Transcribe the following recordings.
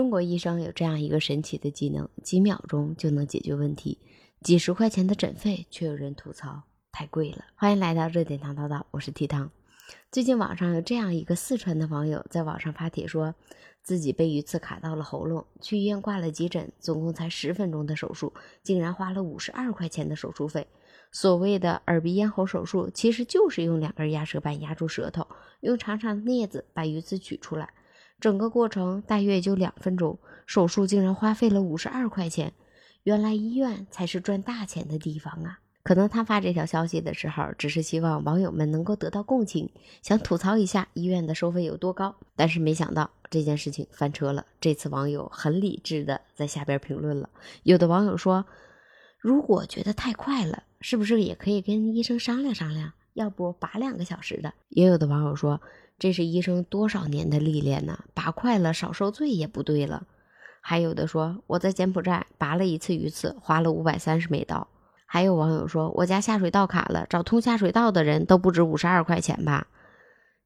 中国医生有这样一个神奇的技能，几秒钟就能解决问题。几十块钱的诊费，却有人吐槽太贵了。欢迎来到热点糖叨叨，我是提汤。最近网上有这样一个四川的网友在网上发帖，说自己被鱼刺卡到了喉咙，去医院挂了急诊，总共才十分钟的手术，竟然花了五十二块钱的手术费。所谓的耳鼻咽喉手术，其实就是用两根压舌板压住舌头，用长长的镊子把鱼刺取出来，整个过程大约也就两分钟，手术竟然花费了五十二块钱。原来医院才是赚大钱的地方啊！可能他发这条消息的时候，只是希望网友们能够得到共情，想吐槽一下医院的收费有多高。但是没想到这件事情翻车了。这次网友很理智的在下边评论了。有的网友说：“如果觉得太快了，是不是也可以跟医生商量商量？要不拔两个小时的？”也有的网友说：“这是医生多少年的历练呢？拔快了少受罪也不对了。”还有的说我在柬埔寨拔了一次鱼刺，花了五百三十美刀。还有网友说我家下水道卡了，找通下水道的人都不止五十二块钱吧。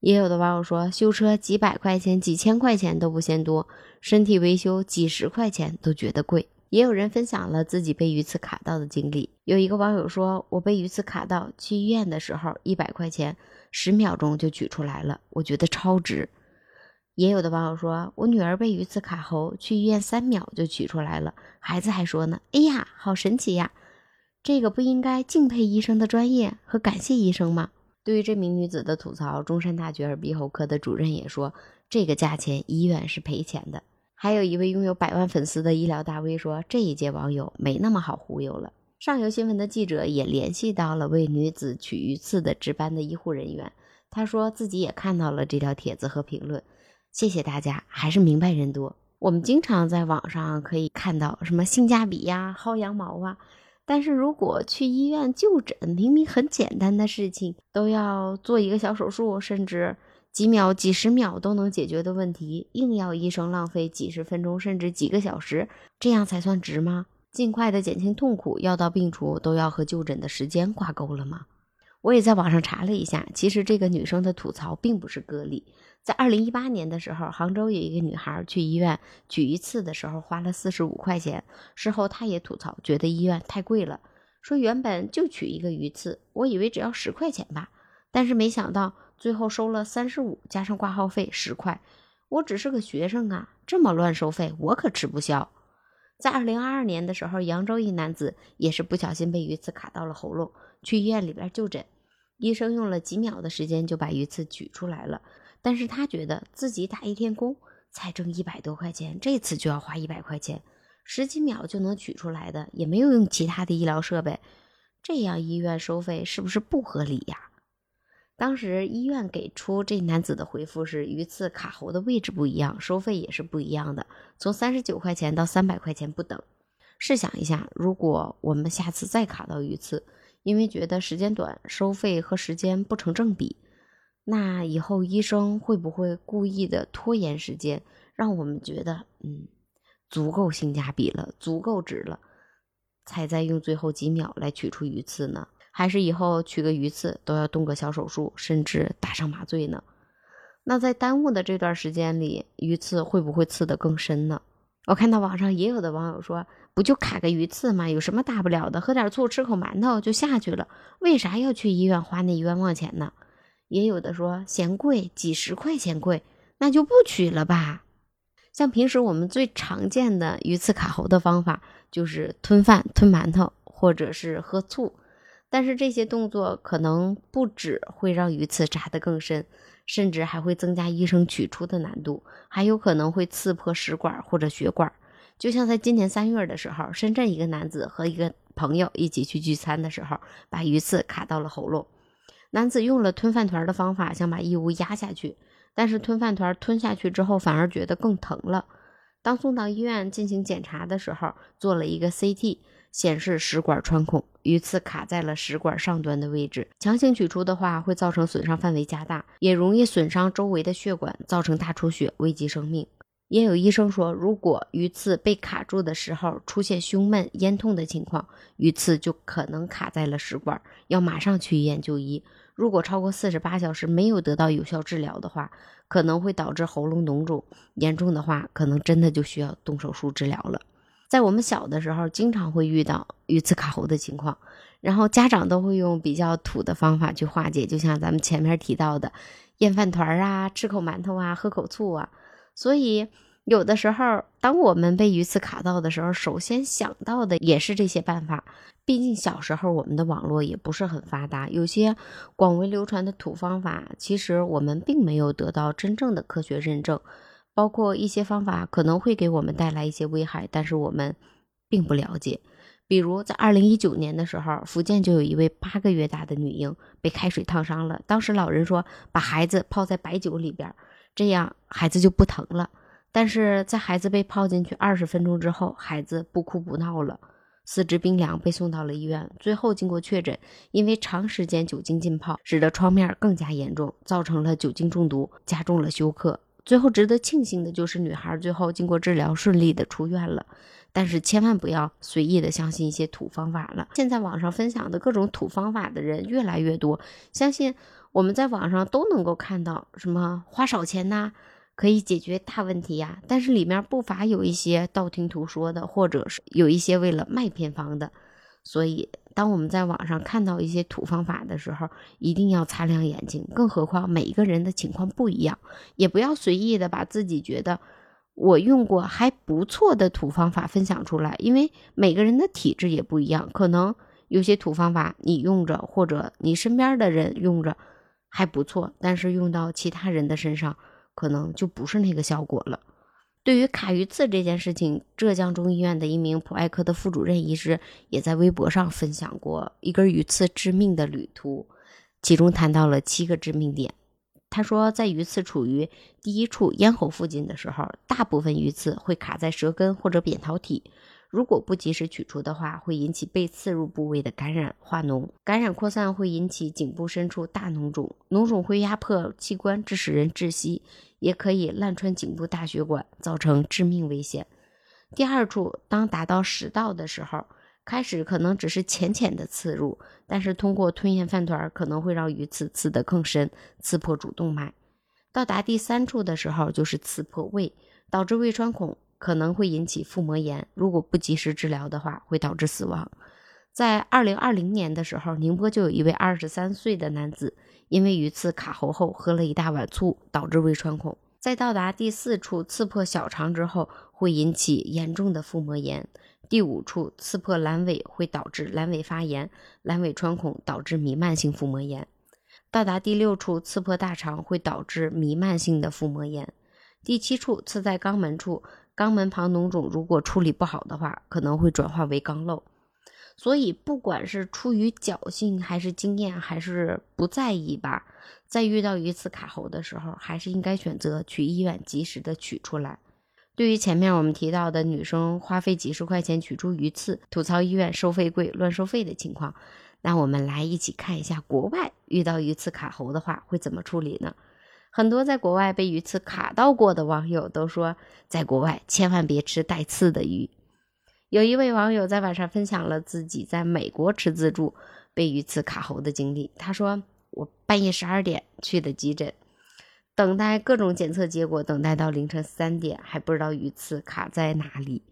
也有的网友说修车几百块钱、几千块钱都不嫌多，身体维修几十块钱都觉得贵。也有人分享了自己被鱼刺卡到的经历。有一个网友说，我被鱼刺卡到，去医院的时候一百块钱，十秒钟就取出来了，我觉得超值。也有的网友说，我女儿被鱼刺卡喉，去医院三秒就取出来了。孩子还说呢：“哎呀，好神奇呀！”这个不应该敬佩医生的专业和感谢医生吗？对于这名女子的吐槽，中山大学耳鼻喉科的主任也说，这个价钱医院是赔钱的。还有一位拥有百万粉丝的医疗大 V 说，这一届网友没那么好忽悠了。上游新闻的记者也联系到了为女子取鱼刺的值班的医护人员，他说自己也看到了这条帖子和评论。谢谢大家，还是明白人多。我们经常在网上可以看到什么性价比呀、薅羊毛啊，但是如果去医院就诊，明明很简单的事情，都要做一个小手术，甚至几秒、几十秒都能解决的问题，硬要医生浪费几十分钟甚至几个小时，这样才算值吗？尽快的减轻痛苦，药到病除，都要和就诊的时间挂钩了吗？我也在网上查了一下，其实这个女生的吐槽并不是个例。在二零一八年的时候，杭州有一个女孩去医院取一次的时候花了四十五块钱。事后她也吐槽，觉得医院太贵了，说原本就取一个鱼刺，我以为只要十块钱吧，但是没想到最后收了三十五，加上挂号费十块。我只是个学生啊，这么乱收费，我可吃不消。在二零二二年的时候，扬州一男子也是不小心被鱼刺卡到了喉咙，去医院里边就诊，医生用了几秒的时间就把鱼刺取出来了。但是他觉得自己打一天工才挣一百多块钱，这次就要花一百块钱，十几秒就能取出来的，也没有用其他的医疗设备，这样医院收费是不是不合理呀？当时医院给出这男子的回复是：鱼刺卡喉的位置不一样，收费也是不一样的，从三十九块钱到三百块钱不等。试想一下，如果我们下次再卡到鱼刺，因为觉得时间短，收费和时间不成正比。那以后医生会不会故意的拖延时间，让我们觉得嗯足够性价比了，足够值了，才再用最后几秒来取出鱼刺呢？还是以后取个鱼刺都要动个小手术，甚至打上麻醉呢？那在耽误的这段时间里，鱼刺会不会刺得更深呢？我看到网上也有的网友说，不就卡个鱼刺吗？有什么大不了的？喝点醋，吃口馒头就下去了，为啥要去医院花那冤枉钱呢？也有的说嫌贵，几十块钱贵，那就不取了吧。像平时我们最常见的鱼刺卡喉的方法，就是吞饭、吞馒头，或者是喝醋。但是这些动作可能不止会让鱼刺扎得更深，甚至还会增加医生取出的难度，还有可能会刺破食管或者血管。就像在今年三月的时候，深圳一个男子和一个朋友一起去聚餐的时候，把鱼刺卡到了喉咙。男子用了吞饭团的方法，想把异物压下去，但是吞饭团吞下去之后，反而觉得更疼了。当送到医院进行检查的时候，做了一个 CT，显示食管穿孔，鱼刺卡在了食管上端的位置。强行取出的话，会造成损伤范围加大，也容易损伤周围的血管，造成大出血，危及生命。也有医生说，如果鱼刺被卡住的时候出现胸闷、咽痛的情况，鱼刺就可能卡在了食管，要马上去医院就医。如果超过四十八小时没有得到有效治疗的话，可能会导致喉咙脓肿，严重的话可能真的就需要动手术治疗了。在我们小的时候，经常会遇到鱼刺卡喉的情况，然后家长都会用比较土的方法去化解，就像咱们前面提到的，咽饭团啊，吃口馒头啊，喝口醋啊。所以有的时候，当我们被鱼刺卡到的时候，首先想到的也是这些办法。毕竟小时候我们的网络也不是很发达，有些广为流传的土方法，其实我们并没有得到真正的科学认证。包括一些方法可能会给我们带来一些危害，但是我们并不了解。比如在二零一九年的时候，福建就有一位八个月大的女婴被开水烫伤了。当时老人说把孩子泡在白酒里边，这样孩子就不疼了。但是在孩子被泡进去二十分钟之后，孩子不哭不闹了，四肢冰凉，被送到了医院。最后经过确诊，因为长时间酒精浸泡，使得创面更加严重，造成了酒精中毒，加重了休克。最后值得庆幸的就是，女孩最后经过治疗顺利的出院了。但是千万不要随意的相信一些土方法了。现在网上分享的各种土方法的人越来越多，相信我们在网上都能够看到什么花少钱呐，可以解决大问题呀。但是里面不乏有一些道听途说的，或者是有一些为了卖偏方的，所以。当我们在网上看到一些土方法的时候，一定要擦亮眼睛。更何况每一个人的情况不一样，也不要随意的把自己觉得我用过还不错的土方法分享出来，因为每个人的体质也不一样，可能有些土方法你用着，或者你身边的人用着还不错，但是用到其他人的身上，可能就不是那个效果了。对于卡鱼刺这件事情，浙江中医院的一名普外科的副主任医师也在微博上分享过一根鱼刺致命的旅途，其中谈到了七个致命点。他说，在鱼刺处于第一处咽喉附近的时候，大部分鱼刺会卡在舌根或者扁桃体。如果不及时取出的话，会引起被刺入部位的感染化脓，感染扩散会引起颈部深处大脓肿，脓肿会压迫器官，致使人窒息，也可以烂穿颈部大血管，造成致命危险。第二处，当达到食道的时候，开始可能只是浅浅的刺入，但是通过吞咽饭团可能会让鱼刺刺得更深，刺破主动脉。到达第三处的时候，就是刺破胃，导致胃穿孔。可能会引起腹膜炎，如果不及时治疗的话，会导致死亡。在二零二零年的时候，宁波就有一位二十三岁的男子，因为鱼刺卡喉后喝了一大碗醋，导致胃穿孔。在到达第四处刺破小肠之后，会引起严重的腹膜炎。第五处刺破阑尾，会导致阑尾发炎、阑尾穿孔，导致弥漫性腹膜炎。到达第六处刺破大肠，会导致弥漫性的腹膜炎。第七处刺在肛门处。肛门旁脓肿如果处理不好的话，可能会转化为肛瘘。所以，不管是出于侥幸，还是经验，还是不在意吧，在遇到鱼刺卡喉的时候，还是应该选择去医院及时的取出来。对于前面我们提到的女生花费几十块钱取出鱼刺，吐槽医院收费贵、乱收费的情况，那我们来一起看一下国外遇到鱼刺卡喉的话会怎么处理呢？很多在国外被鱼刺卡到过的网友都说，在国外千万别吃带刺的鱼。有一位网友在网上分享了自己在美国吃自助被鱼刺卡喉的经历。他说：“我半夜十二点去的急诊，等待各种检测结果，等待到凌晨三点还不知道鱼刺卡在哪里。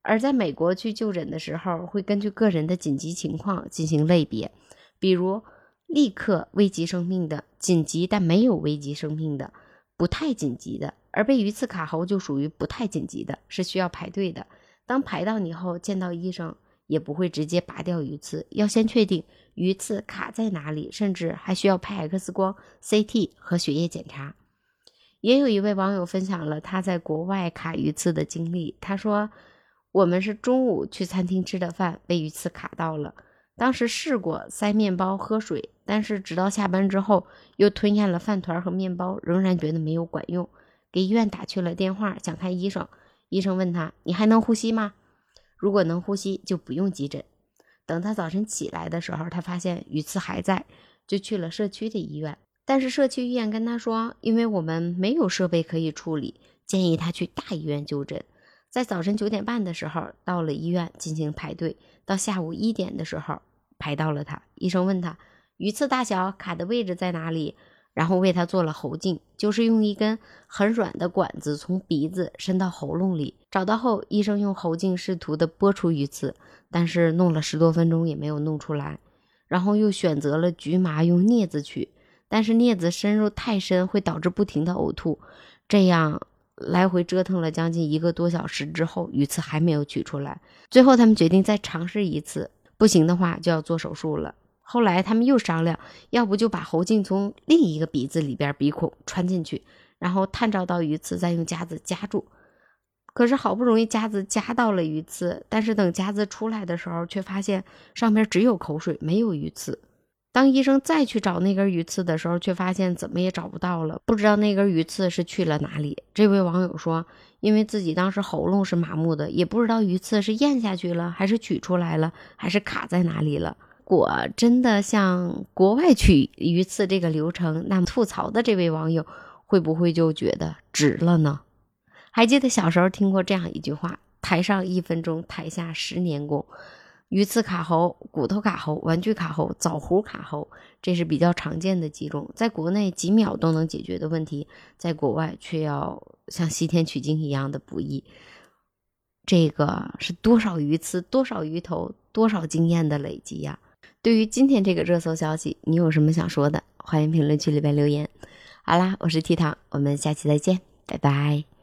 而在美国去就诊的时候，会根据个人的紧急情况进行类别，比如。”立刻危及生命的、紧急但没有危及生命的、不太紧急的，而被鱼刺卡喉就属于不太紧急的，是需要排队的。当排到你后，见到医生也不会直接拔掉鱼刺，要先确定鱼刺卡在哪里，甚至还需要拍 X 光、CT 和血液检查。也有一位网友分享了他在国外卡鱼刺的经历，他说：“我们是中午去餐厅吃的饭，被鱼刺卡到了。”当时试过塞面包、喝水，但是直到下班之后又吞咽了饭团和面包，仍然觉得没有管用。给医院打去了电话，想看医生。医生问他：“你还能呼吸吗？如果能呼吸，就不用急诊。”等他早晨起来的时候，他发现鱼刺还在，就去了社区的医院。但是社区医院跟他说：“因为我们没有设备可以处理，建议他去大医院就诊。”在早晨九点半的时候到了医院进行排队，到下午一点的时候。排到了他，医生问他鱼刺大小、卡的位置在哪里，然后为他做了喉镜，就是用一根很软的管子从鼻子伸到喉咙里。找到后，医生用喉镜试图的拨出鱼刺，但是弄了十多分钟也没有弄出来。然后又选择了局麻用镊子取，但是镊子深入太深会导致不停的呕吐。这样来回折腾了将近一个多小时之后，鱼刺还没有取出来。最后他们决定再尝试一次，不行的话就要做手术了。后来他们又商量，要不就把喉镜从另一个鼻子里边鼻孔穿进去，然后探照到鱼刺，再用夹子夹住。可是好不容易夹子夹到了鱼刺，但是等夹子出来的时候，却发现上面只有口水，没有鱼刺。当医生再去找那根鱼刺的时候，却发现怎么也找不到了，不知道那根鱼刺是去了哪里。这位网友说，因为自己当时喉咙是麻木的，也不知道鱼刺是咽下去了，还是取出来了，还是卡在哪里了。果真的像国外取鱼刺这个流程，那么吐槽的这位网友会不会就觉得值了呢？还记得小时候听过这样一句话：“台上一分钟，台下十年功。”鱼刺卡喉、骨头卡喉、玩具卡喉、枣核卡喉，这是比较常见的几种，在国内几秒都能解决的问题，在国外却要像西天取经一样的不易。这个是多少鱼刺、多少鱼头、多少经验的累积呀！对于今天这个热搜消息，你有什么想说的？欢迎评论区里边留言。好啦，我是 T 糖，我们下期再见，拜拜。